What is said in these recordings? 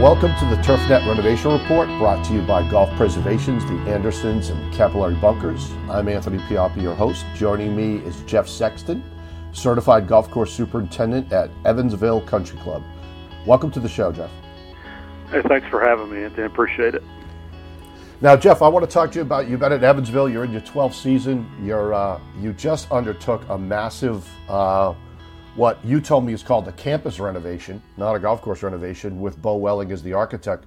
Welcome to the TurfNet Renovation Report brought to you by Golf Preservations, the Andersons, and Capillary Bunkers. I'm Anthony Pioppi, your host. Joining me is Jeff Sexton, certified golf course superintendent at Evansville Country Club. Welcome to the show, Jeff. Hey, thanks for having me, Anthony. Appreciate it. Now, Jeff, I want to talk to you about you've been at Evansville. You're in your 12th season. You're uh, you just undertook a massive, uh, what you told me is called a campus renovation, not a golf course renovation, with Beau Welling as the architect.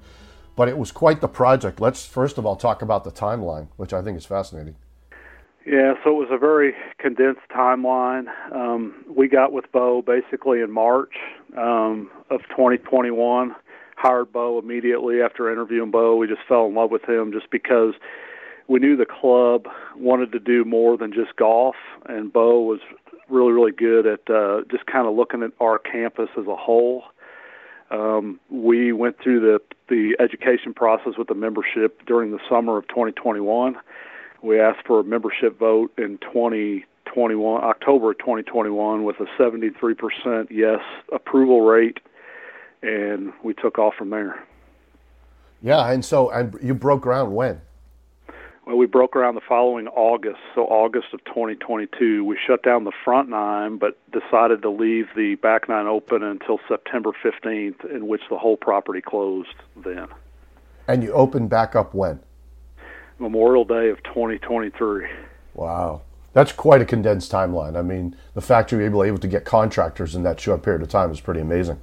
But it was quite the project. Let's first of all talk about the timeline, which I think is fascinating. Yeah, so it was a very condensed timeline. Um, we got with Beau basically in March um, of 2021. Hired Beau immediately after interviewing Beau. We just fell in love with him just because we knew the club wanted to do more than just golf, and Beau was really, really good at uh, just kind of looking at our campus as a whole. Um, we went through the the education process with the membership during the summer of 2021 we asked for a membership vote in 2021, October 2021, with a 73% yes approval rate, and we took off from there. Yeah, and so and you broke ground when? Well, we broke ground the following August, so August of 2022. We shut down the front nine, but decided to leave the back nine open until September 15th, in which the whole property closed then. And you opened back up when? Memorial Day of 2023. Wow. That's quite a condensed timeline. I mean, the fact you were able, able to get contractors in that short period of time is pretty amazing.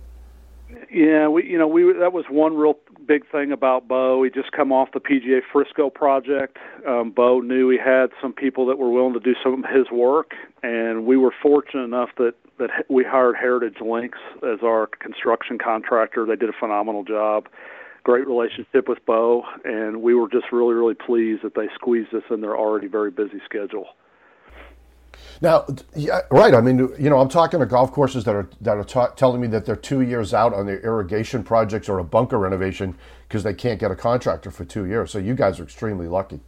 Yeah, we you know we that was one real big thing about Beau. He just come off the PGA Frisco project. Um, Beau knew he had some people that were willing to do some of his work, and we were fortunate enough that that we hired Heritage Links as our construction contractor. They did a phenomenal job great relationship with Beau, and we were just really, really pleased that they squeezed us in their already very busy schedule. Now, yeah, right. I mean, you know, I'm talking to golf courses that are that are ta- telling me that they're two years out on their irrigation projects or a bunker renovation because they can't get a contractor for two years. So you guys are extremely lucky.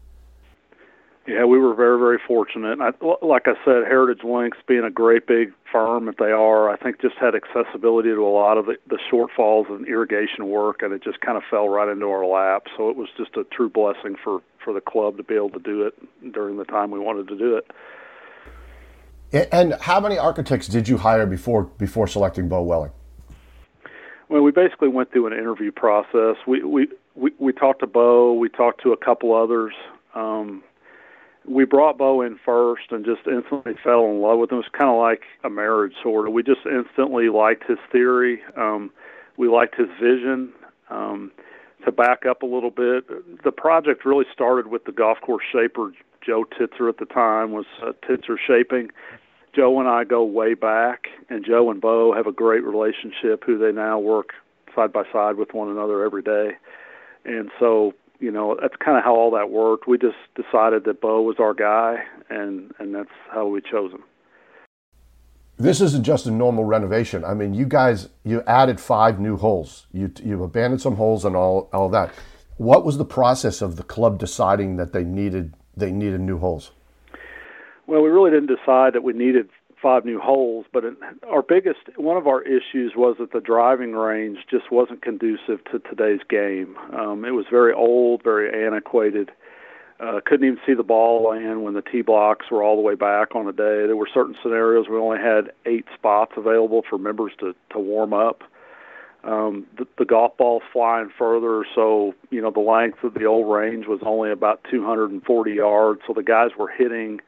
Yeah, we were very, very fortunate. I, like I said, Heritage Links, being a great big firm that they are, I think just had accessibility to a lot of the, the shortfalls in irrigation work, and it just kind of fell right into our lap. So it was just a true blessing for for the club to be able to do it during the time we wanted to do it. And how many architects did you hire before before selecting Beau Welling? Well, we basically went through an interview process. We we we, we talked to Beau. We talked to a couple others. Um, we brought Beau in first and just instantly fell in love with him. It was kind of like a marriage, sort of. We just instantly liked his theory. Um, we liked his vision. Um, to back up a little bit, the project really started with the golf course shaper Joe Titzer at the time was uh, Titzer Shaping. Joe and I go way back, and Joe and Beau have a great relationship. Who they now work side by side with one another every day, and so you know that's kind of how all that worked. We just decided that Beau was our guy, and and that's how we chose him. This isn't just a normal renovation. I mean, you guys you added five new holes. You you abandoned some holes and all all that. What was the process of the club deciding that they needed they needed new holes? Well, we really didn't decide that we needed five new holes, but our biggest one of our issues was that the driving range just wasn't conducive to today's game. Um, it was very old, very antiquated. Uh, couldn't even see the ball land when the tee blocks were all the way back on a day. There were certain scenarios we only had eight spots available for members to to warm up. Um, the, the golf ball's flying further, so you know the length of the old range was only about 240 yards. So the guys were hitting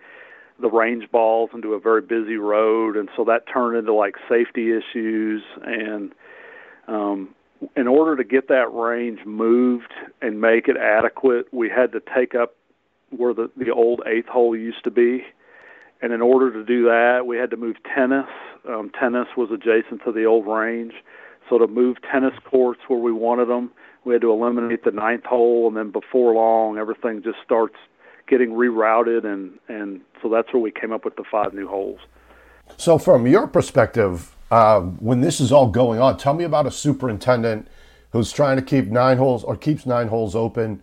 the range balls into a very busy road, and so that turned into like safety issues. And um, in order to get that range moved and make it adequate, we had to take up where the the old eighth hole used to be. And in order to do that, we had to move tennis. Um, tennis was adjacent to the old range, so to move tennis courts where we wanted them, we had to eliminate the ninth hole, and then before long, everything just starts getting rerouted, and and so that's where we came up with the five new holes. So, from your perspective, um, when this is all going on, tell me about a superintendent who's trying to keep nine holes or keeps nine holes open.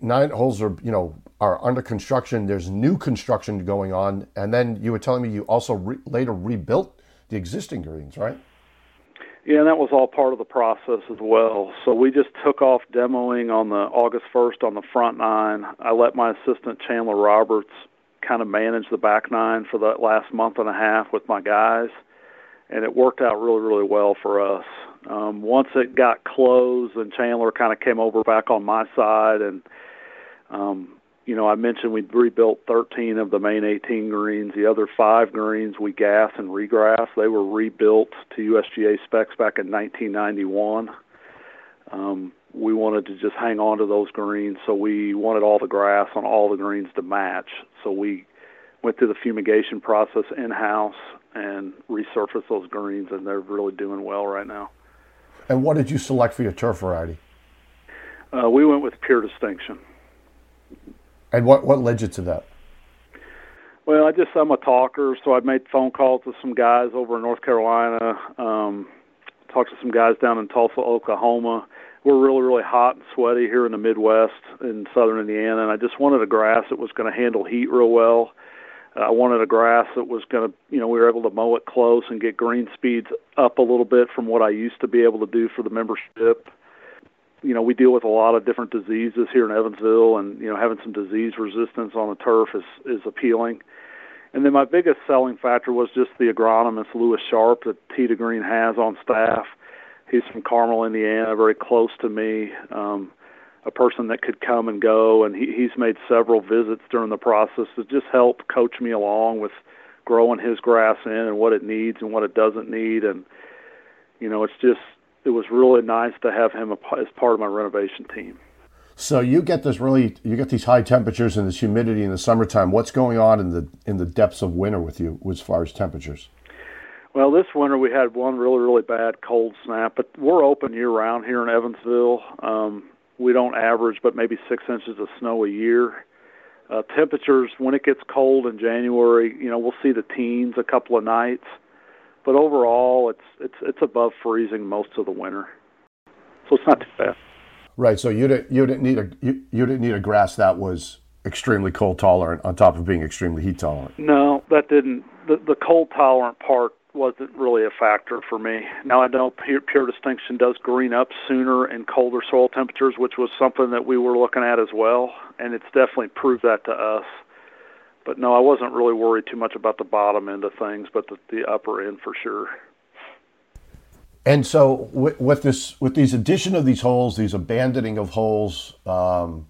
Nine holes are, you know, are under construction. There's new construction going on, and then you were telling me you also re- later rebuilt the existing greens, right? Yeah, and that was all part of the process as well. So we just took off demoing on the August 1st on the front nine. I let my assistant Chandler Roberts kind of manage the back nine for the last month and a half with my guys, and it worked out really, really well for us. Um, once it got closed, and Chandler kind of came over back on my side, and um, you know, I mentioned we rebuilt 13 of the main 18 greens. The other five greens we gas and regrass. They were rebuilt to USGA specs back in 1991. Um, we wanted to just hang on to those greens, so we wanted all the grass on all the greens to match. So we went through the fumigation process in house and resurfaced those greens, and they're really doing well right now. And what did you select for your turf variety? Uh, we went with pure distinction. And what, what led you to that? Well, I just I'm a talker, so I made phone calls to some guys over in North Carolina. Um, talked to some guys down in Tulsa, Oklahoma. We're really, really hot and sweaty here in the Midwest in southern Indiana, and I just wanted a grass that was going to handle heat real well. Uh, I wanted a grass that was going to, you know, we were able to mow it close and get green speeds up a little bit from what I used to be able to do for the membership you know, we deal with a lot of different diseases here in Evansville, and you know, having some disease resistance on the turf is is appealing. And then my biggest selling factor was just the agronomist Lewis Sharp that 2 Green has on staff. He's from Carmel, Indiana, very close to me. Um, a person that could come and go, and he, he's made several visits during the process to just help coach me along with growing his grass in and what it needs and what it doesn't need. And you know, it's just it was really nice to have him as part of my renovation team. So you get this really, you get these high temperatures and this humidity in the summertime. What's going on in the in the depths of winter with you as far as temperatures? Well, this winter we had one really really bad cold snap, but we're open year round here in Evansville. Um, we don't average, but maybe six inches of snow a year. Uh, temperatures when it gets cold in January, you know, we'll see the teens a couple of nights but overall, it's it's it's above freezing most of the winter, so it's not too bad. Right. So you didn't you didn't need a you, you didn't need a grass that was extremely cold tolerant on top of being extremely heat tolerant. No, that didn't. The the cold tolerant part wasn't really a factor for me. Now I know pure, pure distinction does green up sooner in colder soil temperatures, which was something that we were looking at as well, and it's definitely proved that to us but no, I wasn't really worried too much about the bottom end of things, but the, the upper end for sure. And so, with, with, this, with these addition of these holes, these abandoning of holes, um,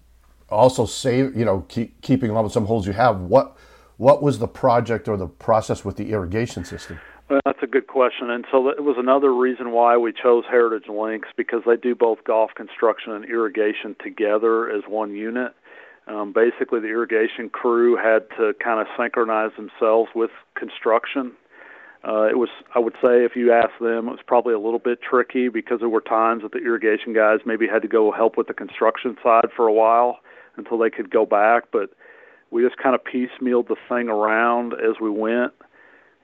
also save, you know, keep, keeping on with some holes you have. What, what was the project or the process with the irrigation system? Well, that's a good question, and so it was another reason why we chose Heritage Links because they do both golf construction and irrigation together as one unit. Um, basically, the irrigation crew had to kind of synchronize themselves with construction. Uh, it was, I would say, if you ask them, it was probably a little bit tricky because there were times that the irrigation guys maybe had to go help with the construction side for a while until they could go back. But we just kind of piecemealed the thing around as we went.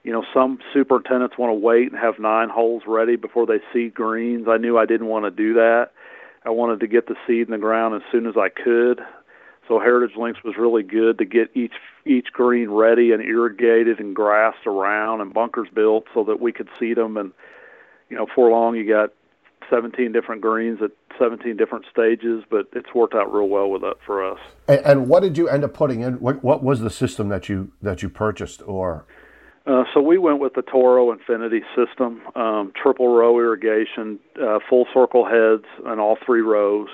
You know, some superintendents want to wait and have nine holes ready before they seed greens. I knew I didn't want to do that. I wanted to get the seed in the ground as soon as I could. So Heritage Links was really good to get each each green ready and irrigated and grassed around and bunkers built so that we could seed them. And you know, for long you got 17 different greens at 17 different stages, but it's worked out real well with that for us. And, and what did you end up putting in? What, what was the system that you that you purchased or? Uh, so we went with the Toro Infinity system, um, triple row irrigation, uh, full circle heads, and all three rows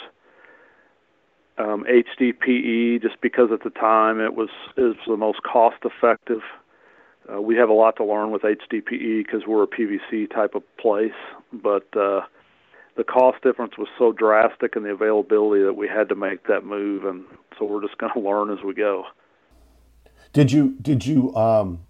um, HDPE just because at the time it was is the most cost effective. Uh, we have a lot to learn with HDPE because we're a PVC type of place, but uh, the cost difference was so drastic and the availability that we had to make that move, and so we're just going to learn as we go. Did you did you um,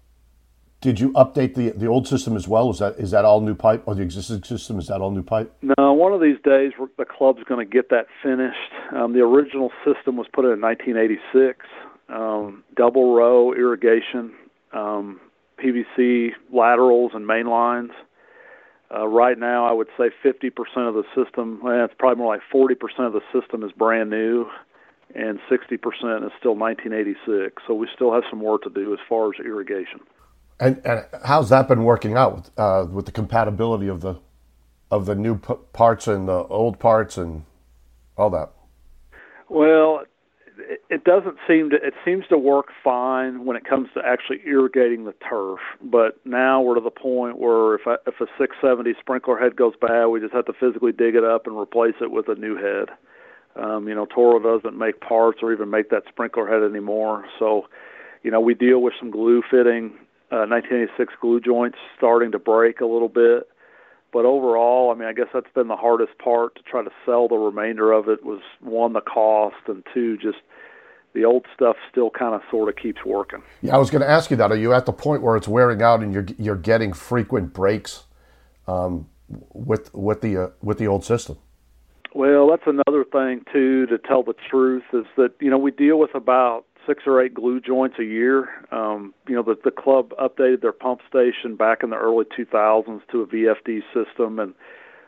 did you update the the old system as well? Is that is that all new pipe, or the existing system is that all new pipe? No, one of these days the club's going to get that finished. Um, the original system was put in in 1986, um, double row irrigation, um, PVC laterals and main lines. Uh, right now, I would say 50% of the system, well, it's probably more like 40% of the system is brand new, and 60% is still 1986. So we still have some work to do as far as irrigation. And, and how's that been working out with, uh, with the compatibility of the of the new p- parts and the old parts and all that? Well, it doesn't seem to it seems to work fine when it comes to actually irrigating the turf. But now we're to the point where if I, if a 670 sprinkler head goes bad we just have to physically dig it up and replace it with a new head. Um, you know Toro doesn't make parts or even make that sprinkler head anymore. So you know we deal with some glue fitting uh, 1986 glue joints starting to break a little bit but overall, I mean, I guess that's been the hardest part to try to sell the remainder of it was one the cost and two just the old stuff still kind of sort of keeps working. Yeah, I was going to ask you that. Are you at the point where it's wearing out and you're you're getting frequent breaks um, with with the uh, with the old system? Well, that's another thing too. To tell the truth, is that you know we deal with about six or eight glue joints a year. Um, you know, the, the club updated their pump station back in the early 2000s to a VFD system, and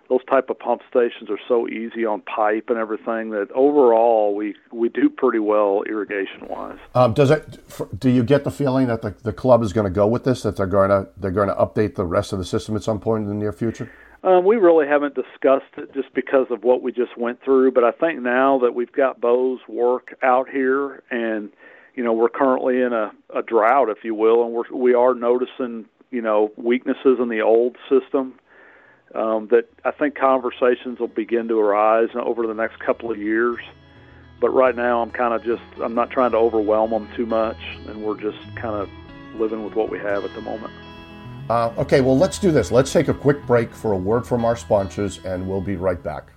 those type of pump stations are so easy on pipe and everything that overall we we do pretty well irrigation wise. Um, does it? Do you get the feeling that the, the club is going to go with this? That they're going to they're going to update the rest of the system at some point in the near future? Um, we really haven't discussed it just because of what we just went through. But I think now that we've got Beau's work out here, and you know we're currently in a, a drought, if you will, and we're we are noticing you know weaknesses in the old system. Um, that I think conversations will begin to arise over the next couple of years. But right now, I'm kind of just I'm not trying to overwhelm them too much, and we're just kind of living with what we have at the moment. Uh, okay, well, let's do this. Let's take a quick break for a word from our sponsors, and we'll be right back.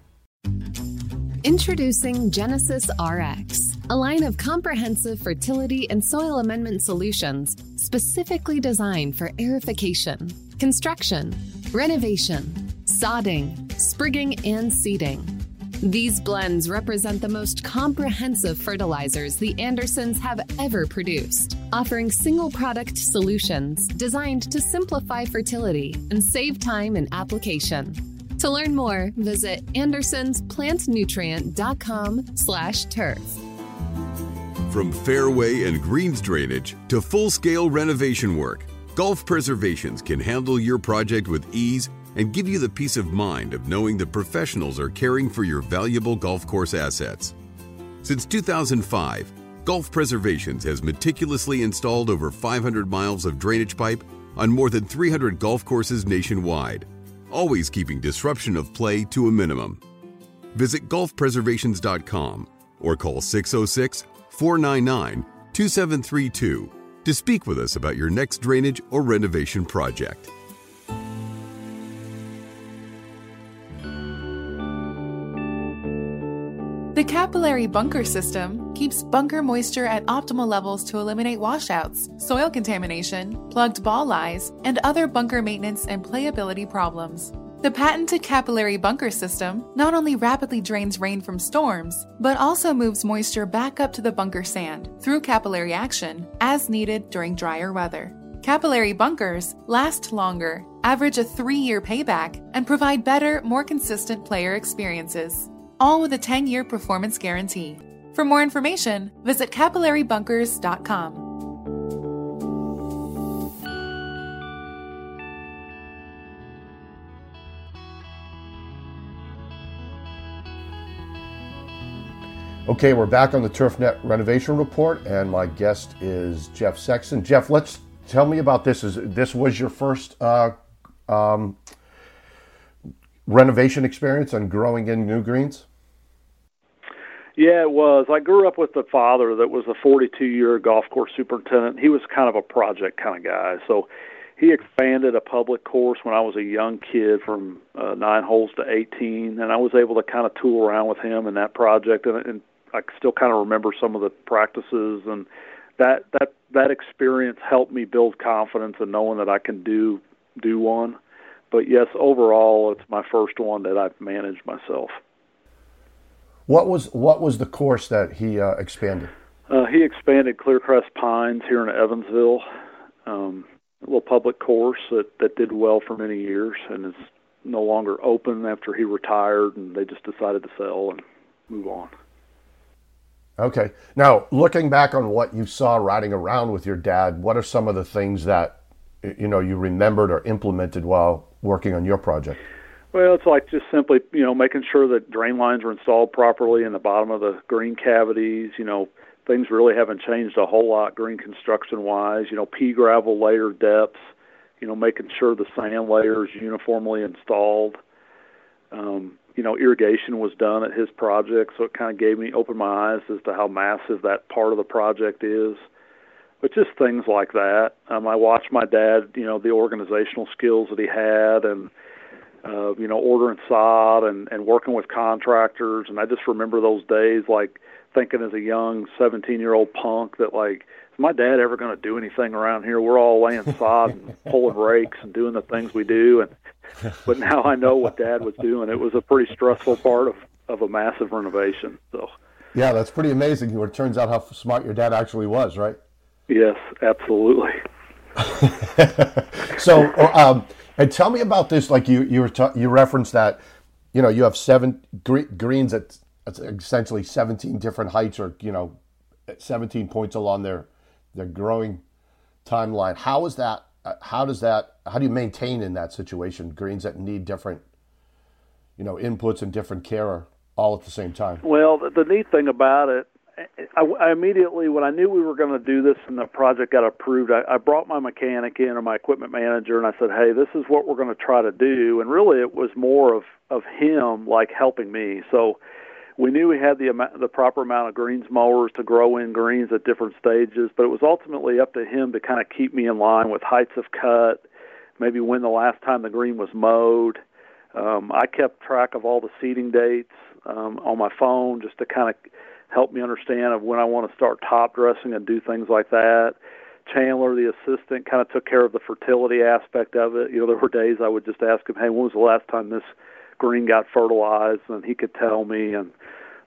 Introducing Genesis RX, a line of comprehensive fertility and soil amendment solutions specifically designed for aerification, construction, renovation, sodding, sprigging, and seeding. These blends represent the most comprehensive fertilizers the Andersons have ever produced, offering single product solutions designed to simplify fertility and save time in application. To learn more, visit andersonsplantnutrient.com slash turf. From fairway and greens drainage to full-scale renovation work, Golf Preservations can handle your project with ease and give you the peace of mind of knowing the professionals are caring for your valuable golf course assets. Since 2005, Golf Preservations has meticulously installed over 500 miles of drainage pipe on more than 300 golf courses nationwide, always keeping disruption of play to a minimum. Visit golfpreservations.com or call 606 499 2732 to speak with us about your next drainage or renovation project. The capillary bunker system keeps bunker moisture at optimal levels to eliminate washouts, soil contamination, plugged ball lies, and other bunker maintenance and playability problems. The patented capillary bunker system not only rapidly drains rain from storms, but also moves moisture back up to the bunker sand through capillary action as needed during drier weather. Capillary bunkers last longer, average a three year payback, and provide better, more consistent player experiences all with a 10 year performance guarantee. For more information, visit capillarybunkers.com. Okay, we're back on the TurfNet renovation report, and my guest is Jeff Sexton. Jeff, let's tell me about this. Is this was your first uh, um, renovation experience on growing in new greens? Yeah, it was. I grew up with a father that was a 42 year golf course superintendent. He was kind of a project kind of guy. So he expanded a public course when I was a young kid from uh, nine holes to 18, and I was able to kind of tool around with him in that project, and, and I still kind of remember some of the practices, and that that that experience helped me build confidence in knowing that I can do do one. But yes, overall, it's my first one that I've managed myself. What was what was the course that he uh, expanded? Uh, he expanded Clearcrest Pines here in Evansville, um, a little public course that that did well for many years, and is no longer open after he retired, and they just decided to sell and move on. Okay. Now, looking back on what you saw riding around with your dad, what are some of the things that you know you remembered or implemented while working on your project? Well, it's like just simply, you know, making sure that drain lines are installed properly in the bottom of the green cavities. You know, things really haven't changed a whole lot green construction wise. You know, pea gravel layer depths. You know, making sure the sand layer is uniformly installed. Um, you know, irrigation was done at his project, so it kind of gave me opened my eyes as to how massive that part of the project is. But just things like that. Um, I watched my dad, you know, the organizational skills that he had, and uh, you know, ordering sod and and working with contractors. And I just remember those days, like thinking as a young 17 year old punk that like is my dad ever going to do anything around here we're all laying sod and pulling rakes and doing the things we do and but now I know what Dad was doing. It was a pretty stressful part of of a massive renovation. So. Yeah, that's pretty amazing. It turns out how smart your dad actually was, right? Yes, absolutely. so, um, and tell me about this. Like you, you were you referenced that, you know, you have seven gre- greens at, at essentially seventeen different heights, or you know, seventeen points along their their growing timeline. How is that uh, how does that how do you maintain in that situation greens that need different you know inputs and different care all at the same time well the, the neat thing about it I, I immediately when i knew we were going to do this and the project got approved I, I brought my mechanic in or my equipment manager and i said hey this is what we're going to try to do and really it was more of of him like helping me so we knew we had the amount, the proper amount of greens mowers to grow in greens at different stages, but it was ultimately up to him to kind of keep me in line with heights of cut, maybe when the last time the green was mowed. Um, I kept track of all the seeding dates um, on my phone just to kind of help me understand of when I want to start top dressing and do things like that. Chandler, the assistant, kind of took care of the fertility aspect of it. You know, there were days I would just ask him, "Hey, when was the last time this green got fertilized?" And he could tell me. And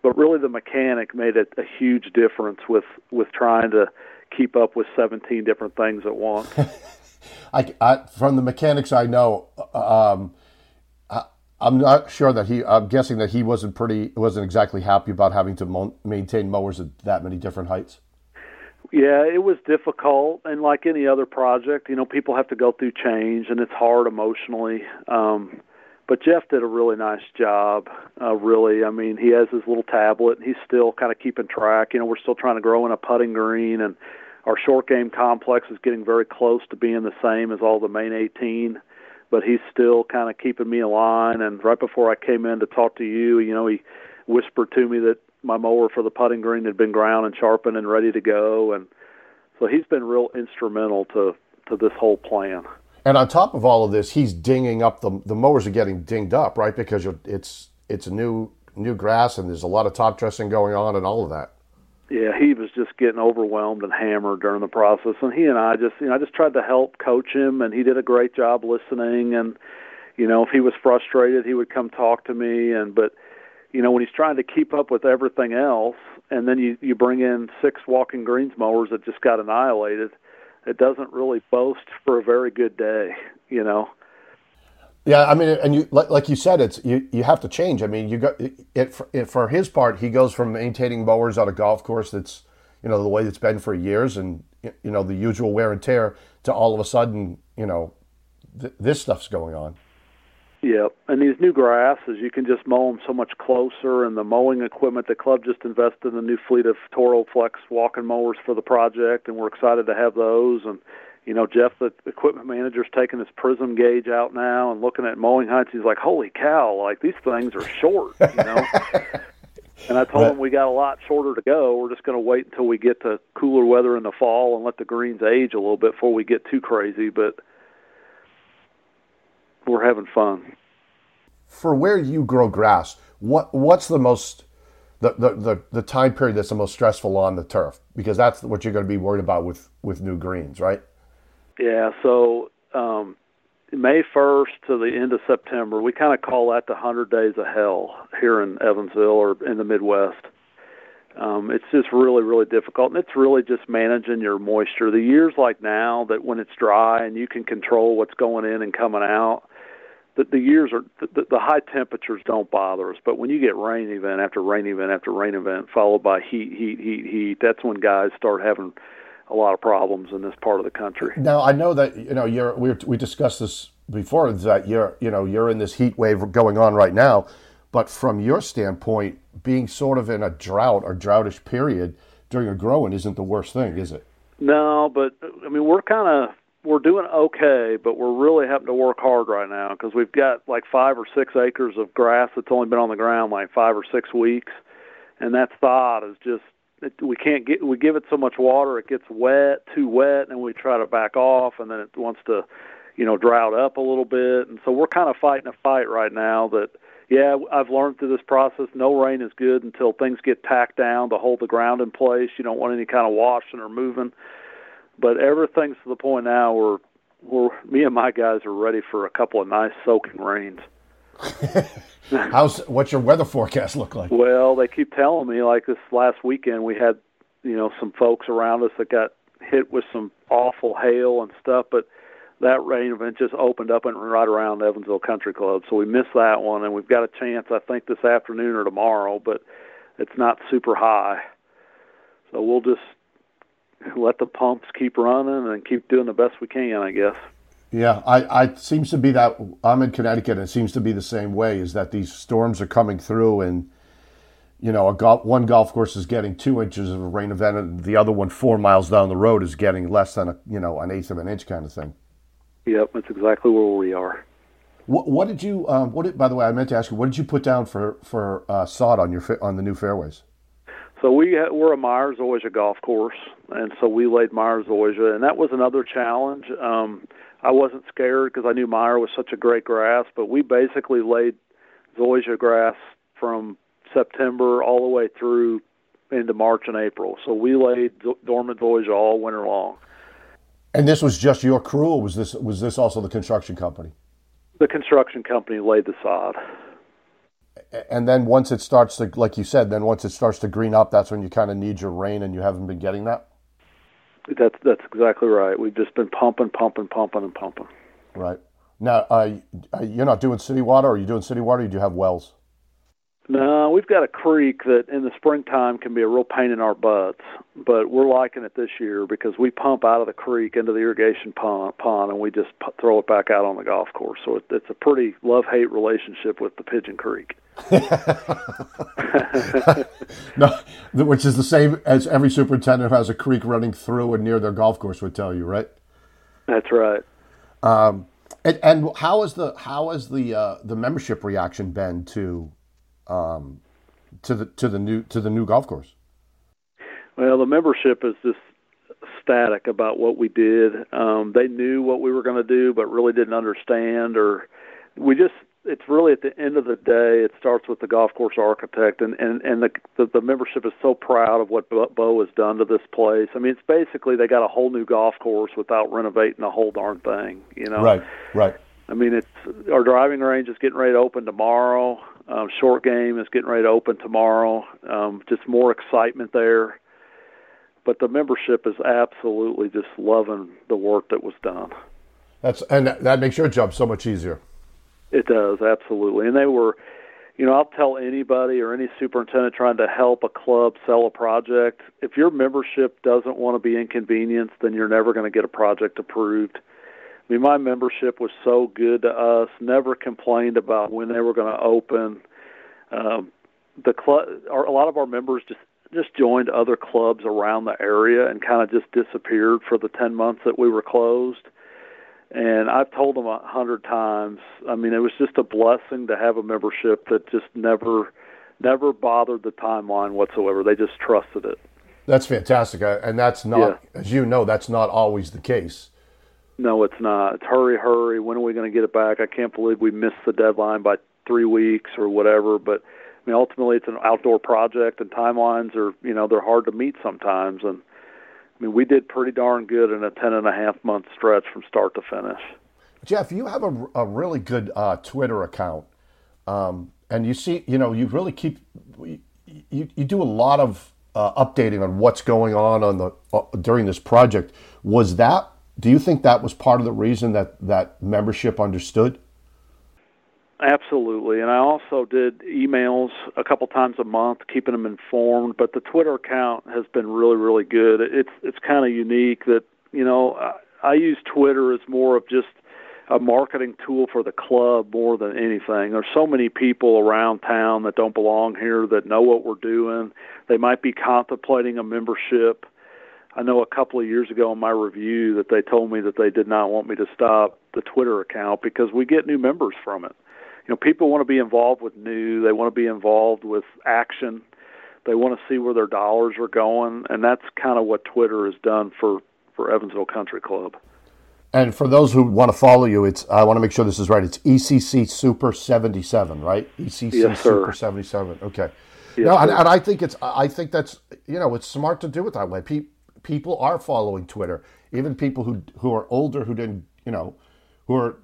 but really the mechanic made a, a huge difference with with trying to keep up with 17 different things at once. I, I, from the mechanics I know, um, I, am not sure that he. I'm guessing that he wasn't pretty, wasn't exactly happy about having to mo- maintain mowers at that many different heights. Yeah, it was difficult, and like any other project, you know, people have to go through change, and it's hard emotionally. Um, but Jeff did a really nice job. Uh, really, I mean, he has his little tablet. And he's still kind of keeping track. You know, we're still trying to grow in a putting green, and our short game complex is getting very close to being the same as all the main 18. But he's still kind of keeping me in line. And right before I came in to talk to you, you know, he whispered to me that my mower for the putting green had been ground and sharpened and ready to go. And so he's been real instrumental to to this whole plan. And on top of all of this, he's dinging up the the mowers are getting dinged up, right? Because it's it's new new grass and there's a lot of top dressing going on and all of that. Yeah, he was just getting overwhelmed and hammered during the process, and he and I just you know I just tried to help coach him, and he did a great job listening. And you know if he was frustrated, he would come talk to me. And but you know when he's trying to keep up with everything else, and then you you bring in six walking greens mowers that just got annihilated it doesn't really boast for a very good day, you know. Yeah, I mean, and you like, you said, it's you, you have to change. I mean, you got it, for, it, for his part. He goes from maintaining mowers on a golf course that's you know the way it's been for years, and you know the usual wear and tear, to all of a sudden, you know, th- this stuff's going on. Yep, and these new grasses, you can just mow them so much closer. And the mowing equipment, the club just invested in a new fleet of Toro Flex walking mowers for the project, and we're excited to have those. And you know, Jeff, the equipment manager's taking his prism gauge out now and looking at mowing heights. He's like, "Holy cow! Like these things are short," you know. and I told him we got a lot shorter to go. We're just going to wait until we get to cooler weather in the fall and let the greens age a little bit before we get too crazy. But we're having fun. For where you grow grass, what what's the most the, the, the, the time period that's the most stressful on the turf? Because that's what you're going to be worried about with, with new greens, right? Yeah, so um, May 1st to the end of September, we kind of call that the 100 days of hell here in Evansville or in the Midwest. Um, it's just really, really difficult, and it's really just managing your moisture. The years like now that when it's dry and you can control what's going in and coming out, the, the years are the, the high temperatures don't bother us, but when you get rain event after rain event after rain event followed by heat, heat, heat, heat, that's when guys start having a lot of problems in this part of the country. Now I know that you know you're we we discussed this before that you're you know you're in this heat wave going on right now, but from your standpoint, being sort of in a drought or droughtish period during a growing isn't the worst thing, is it? No, but I mean we're kind of we're doing okay, but we're really having to work hard right now because we've got like five or six acres of grass that's only been on the ground like five or six weeks, and that thawed is just it, we can't get we give it so much water it gets wet too wet and we try to back off and then it wants to you know drought up a little bit. And so we're kind of fighting a fight right now that yeah I've learned through this process no rain is good until things get tacked down to hold the ground in place. You don't want any kind of washing or moving. But everything's to the point now where where me and my guys are ready for a couple of nice soaking rains How's what's your weather forecast look like? Well, they keep telling me like this last weekend we had, you know, some folks around us that got hit with some awful hail and stuff, but that rain event just opened up and right around Evansville Country Club, so we missed that one, and we've got a chance I think this afternoon or tomorrow, but it's not super high, so we'll just let the pumps keep running and keep doing the best we can, I guess. Yeah, I, I seems to be that I'm in Connecticut, and it seems to be the same way. Is that these storms are coming through, and you know, a golf, one golf course is getting two inches of a rain event, and the other one four miles down the road is getting less than a you know an eighth of an inch kind of thing. Yep, that's exactly where we are. What, what did you? Um, what did, by the way, I meant to ask you. What did you put down for for uh, sod on your on the new fairways? So we we're a Meyer Zoysia golf course, and so we laid Meyer Zoysia, and that was another challenge. Um, I wasn't scared because I knew Meyer was such a great grass, but we basically laid zoysia grass from September all the way through into March and April. So we laid dormant zoysia all winter long. And this was just your crew, or was this was this also the construction company? The construction company laid the sod. And then once it starts to, like you said, then once it starts to green up, that's when you kind of need your rain, and you haven't been getting that. That's that's exactly right. We've just been pumping, pumping, pumping, and pumping. Right now, uh, you're not doing city water. Are you doing city water? Or do you have wells? No, we've got a creek that in the springtime can be a real pain in our butts, but we're liking it this year because we pump out of the creek into the irrigation pond, pond and we just throw it back out on the golf course. So it, it's a pretty love-hate relationship with the Pigeon Creek. no, which is the same as every superintendent who has a creek running through and near their golf course would tell you, right? That's right. Um, and, and how is the how has the uh, the membership reaction been to um, to the to the new to the new golf course? Well, the membership is just static about what we did. Um, they knew what we were going to do, but really didn't understand, or we just it's really at the end of the day, it starts with the golf course architect, and and and the the, the membership is so proud of what Beau has done to this place. I mean, it's basically they got a whole new golf course without renovating the whole darn thing. You know, right, right. I mean, it's our driving range is getting ready to open tomorrow. Um, short game is getting ready to open tomorrow. Um, just more excitement there. But the membership is absolutely just loving the work that was done. That's and that makes your job so much easier. It does absolutely, and they were, you know, I'll tell anybody or any superintendent trying to help a club sell a project. If your membership doesn't want to be inconvenienced, then you're never going to get a project approved. I mean, my membership was so good to us. Never complained about when they were going to open. Um, the club, a lot of our members just just joined other clubs around the area and kind of just disappeared for the ten months that we were closed. And I've told them a hundred times. I mean, it was just a blessing to have a membership that just never, never bothered the timeline whatsoever. They just trusted it. That's fantastic, and that's not, yeah. as you know, that's not always the case. No, it's not. It's hurry, hurry. When are we going to get it back? I can't believe we missed the deadline by three weeks or whatever. But I mean, ultimately, it's an outdoor project, and timelines are, you know, they're hard to meet sometimes. And I mean, we did pretty darn good in a ten and a half month stretch from start to finish. Jeff, you have a, a really good uh, Twitter account, um, and you see, you know, you really keep you, you do a lot of uh, updating on what's going on on the uh, during this project. Was that? Do you think that was part of the reason that that membership understood? Absolutely, and I also did emails a couple times a month, keeping them informed. But the Twitter account has been really, really good. It's it's kind of unique that you know I, I use Twitter as more of just a marketing tool for the club more than anything. There's so many people around town that don't belong here that know what we're doing. They might be contemplating a membership. I know a couple of years ago in my review that they told me that they did not want me to stop the Twitter account because we get new members from it. You know, people want to be involved with new, they want to be involved with action. They want to see where their dollars are going, and that's kind of what Twitter has done for for Evansville Country Club. And for those who want to follow you, it's I want to make sure this is right. It's ECC Super seventy seven, right? ECC yes, Super seventy seven. Okay. Yes, no, and, and, I think it's I think that's you know it's smart to do it that way. Pe- people are following Twitter, even people who who are older who didn't you know who are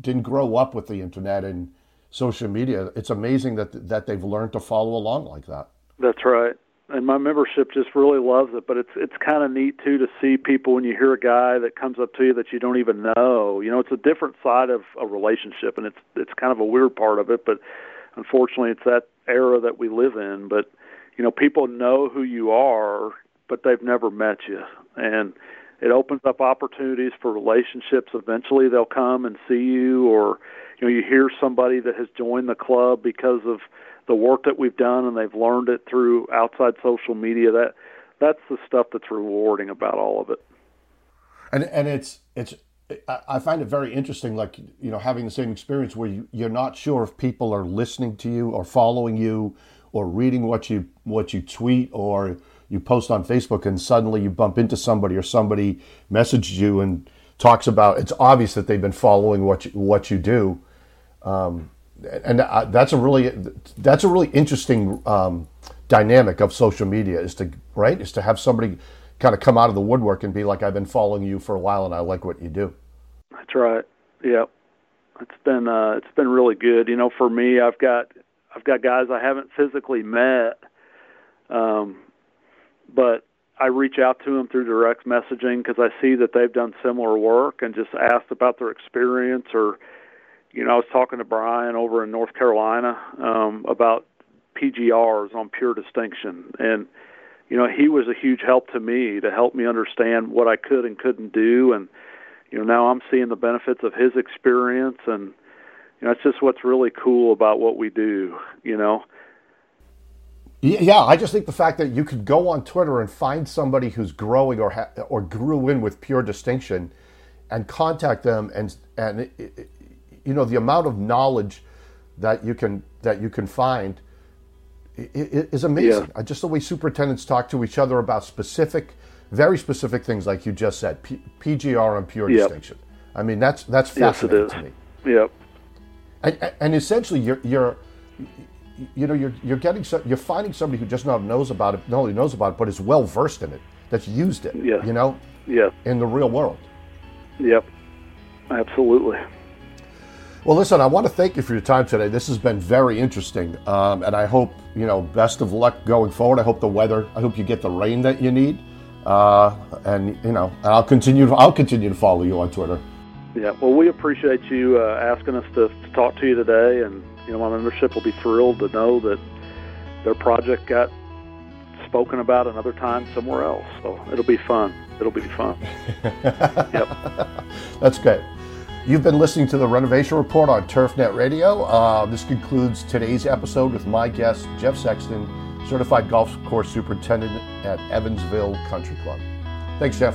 didn't grow up with the internet and social media. It's amazing that that they've learned to follow along like that. That's right and my membership just really loves it. But it's it's kind of neat too to see people when you hear a guy that comes up to you that you don't even know. You know, it's a different side of a relationship, and it's it's kind of a weird part of it. But unfortunately, it's that era that we live in. But you know, people know who you are, but they've never met you, and it opens up opportunities for relationships. Eventually, they'll come and see you, or you know, you hear somebody that has joined the club because of the work that we've done and they've learned it through outside social media. That that's the stuff that's rewarding about all of it. And and it's it's I find it very interesting, like you know, having the same experience where you, you're not sure if people are listening to you or following you or reading what you what you tweet or you post on Facebook, and suddenly you bump into somebody or somebody messages you and talks about. It's obvious that they've been following what you, what you do, um, and uh, that's a really that's a really interesting um, dynamic of social media is to right is to have somebody kind of come out of the woodwork and be like I've been following you for a while and I like what you do. That's right. Yep. It's been uh, it's been really good. You know, for me, I've got I've got guys I haven't physically met, um, but I reach out to them through direct messaging because I see that they've done similar work and just asked about their experience or you know, I was talking to Brian over in North Carolina um, about PGRs on pure distinction, and you know, he was a huge help to me to help me understand what I could and couldn't do, and you know, now I'm seeing the benefits of his experience, and you know, it's just what's really cool about what we do, you know. Yeah, I just think the fact that you could go on Twitter and find somebody who's growing or ha- or grew in with pure distinction, and contact them and and it, you know the amount of knowledge that you can that you can find is amazing. Yeah. Just the way superintendents talk to each other about specific, very specific things, like you just said, P- PGR and pure yep. distinction. I mean, that's that's fascinating yes, to me. Yep. And, and essentially, you're you're you know you're you're getting so, you're finding somebody who just not knows about it, not only knows about it, but is well versed in it, that's used it. Yeah. You know. Yeah. In the real world. Yep. Absolutely. Well, listen, I want to thank you for your time today. This has been very interesting, um, and I hope you know best of luck going forward. I hope the weather. I hope you get the rain that you need, uh, and you know I'll continue. To, I'll continue to follow you on Twitter. Yeah, well, we appreciate you uh, asking us to, to talk to you today, and you know my membership will be thrilled to know that their project got spoken about another time somewhere else. So it'll be fun. It'll be fun. yep. That's great. You've been listening to the Renovation Report on TurfNet Radio. Uh, this concludes today's episode with my guest, Jeff Sexton, Certified Golf Course Superintendent at Evansville Country Club. Thanks, Jeff.